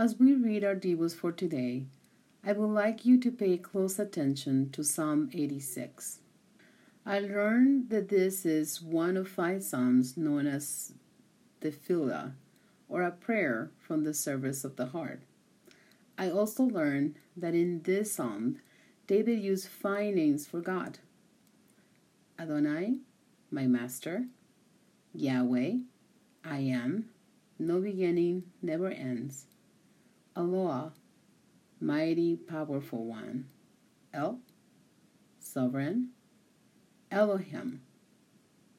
As we read our devos for today, I would like you to pay close attention to Psalm 86. I learned that this is one of five psalms known as the Tefillah, or a prayer from the service of the heart. I also learned that in this psalm, David used five names for God Adonai, my master, Yahweh, I am, no beginning, never ends, Eloah, mighty, powerful one, El, sovereign, Elohim,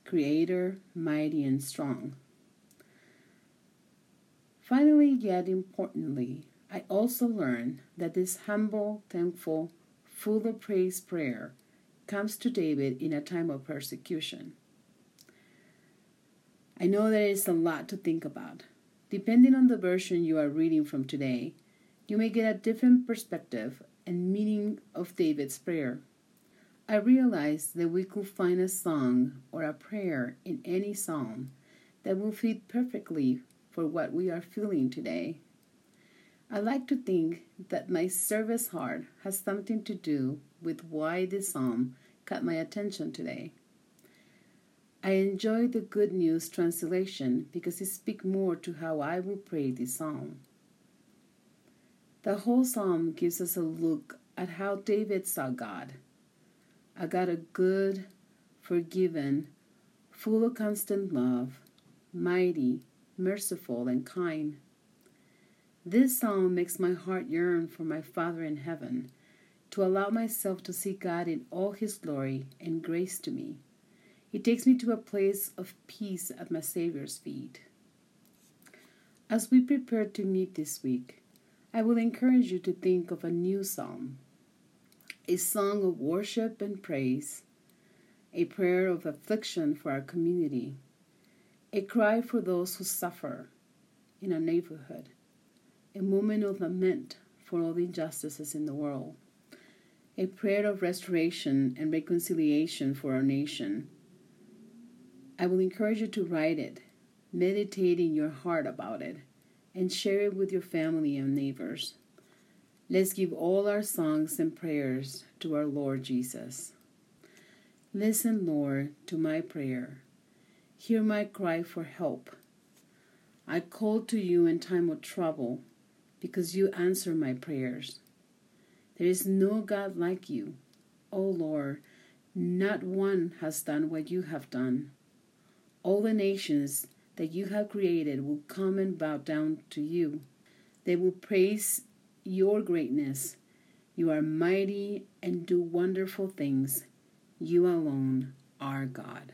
creator, mighty and strong. Finally, yet importantly, I also learned that this humble, thankful, full of praise prayer comes to David in a time of persecution. I know there is a lot to think about. Depending on the version you are reading from today, you may get a different perspective and meaning of David's prayer. I realized that we could find a song or a prayer in any psalm that will fit perfectly for what we are feeling today. I like to think that my service heart has something to do with why this psalm caught my attention today. I enjoy the Good News translation because it speaks more to how I will pray this psalm. The whole psalm gives us a look at how David saw God I got a good, forgiven, full of constant love, mighty, merciful, and kind. This psalm makes my heart yearn for my Father in heaven, to allow myself to see God in all His glory and grace to me. It takes me to a place of peace at my Savior's feet. As we prepare to meet this week, I will encourage you to think of a new psalm a song of worship and praise, a prayer of affliction for our community, a cry for those who suffer in our neighborhood, a moment of lament for all the injustices in the world, a prayer of restoration and reconciliation for our nation. I will encourage you to write it, meditate in your heart about it, and share it with your family and neighbors. Let's give all our songs and prayers to our Lord Jesus. Listen, Lord, to my prayer. Hear my cry for help. I call to you in time of trouble because you answer my prayers. There is no God like you. O Lord, not one has done what you have done. All the nations that you have created will come and bow down to you. They will praise your greatness. You are mighty and do wonderful things. You alone are God.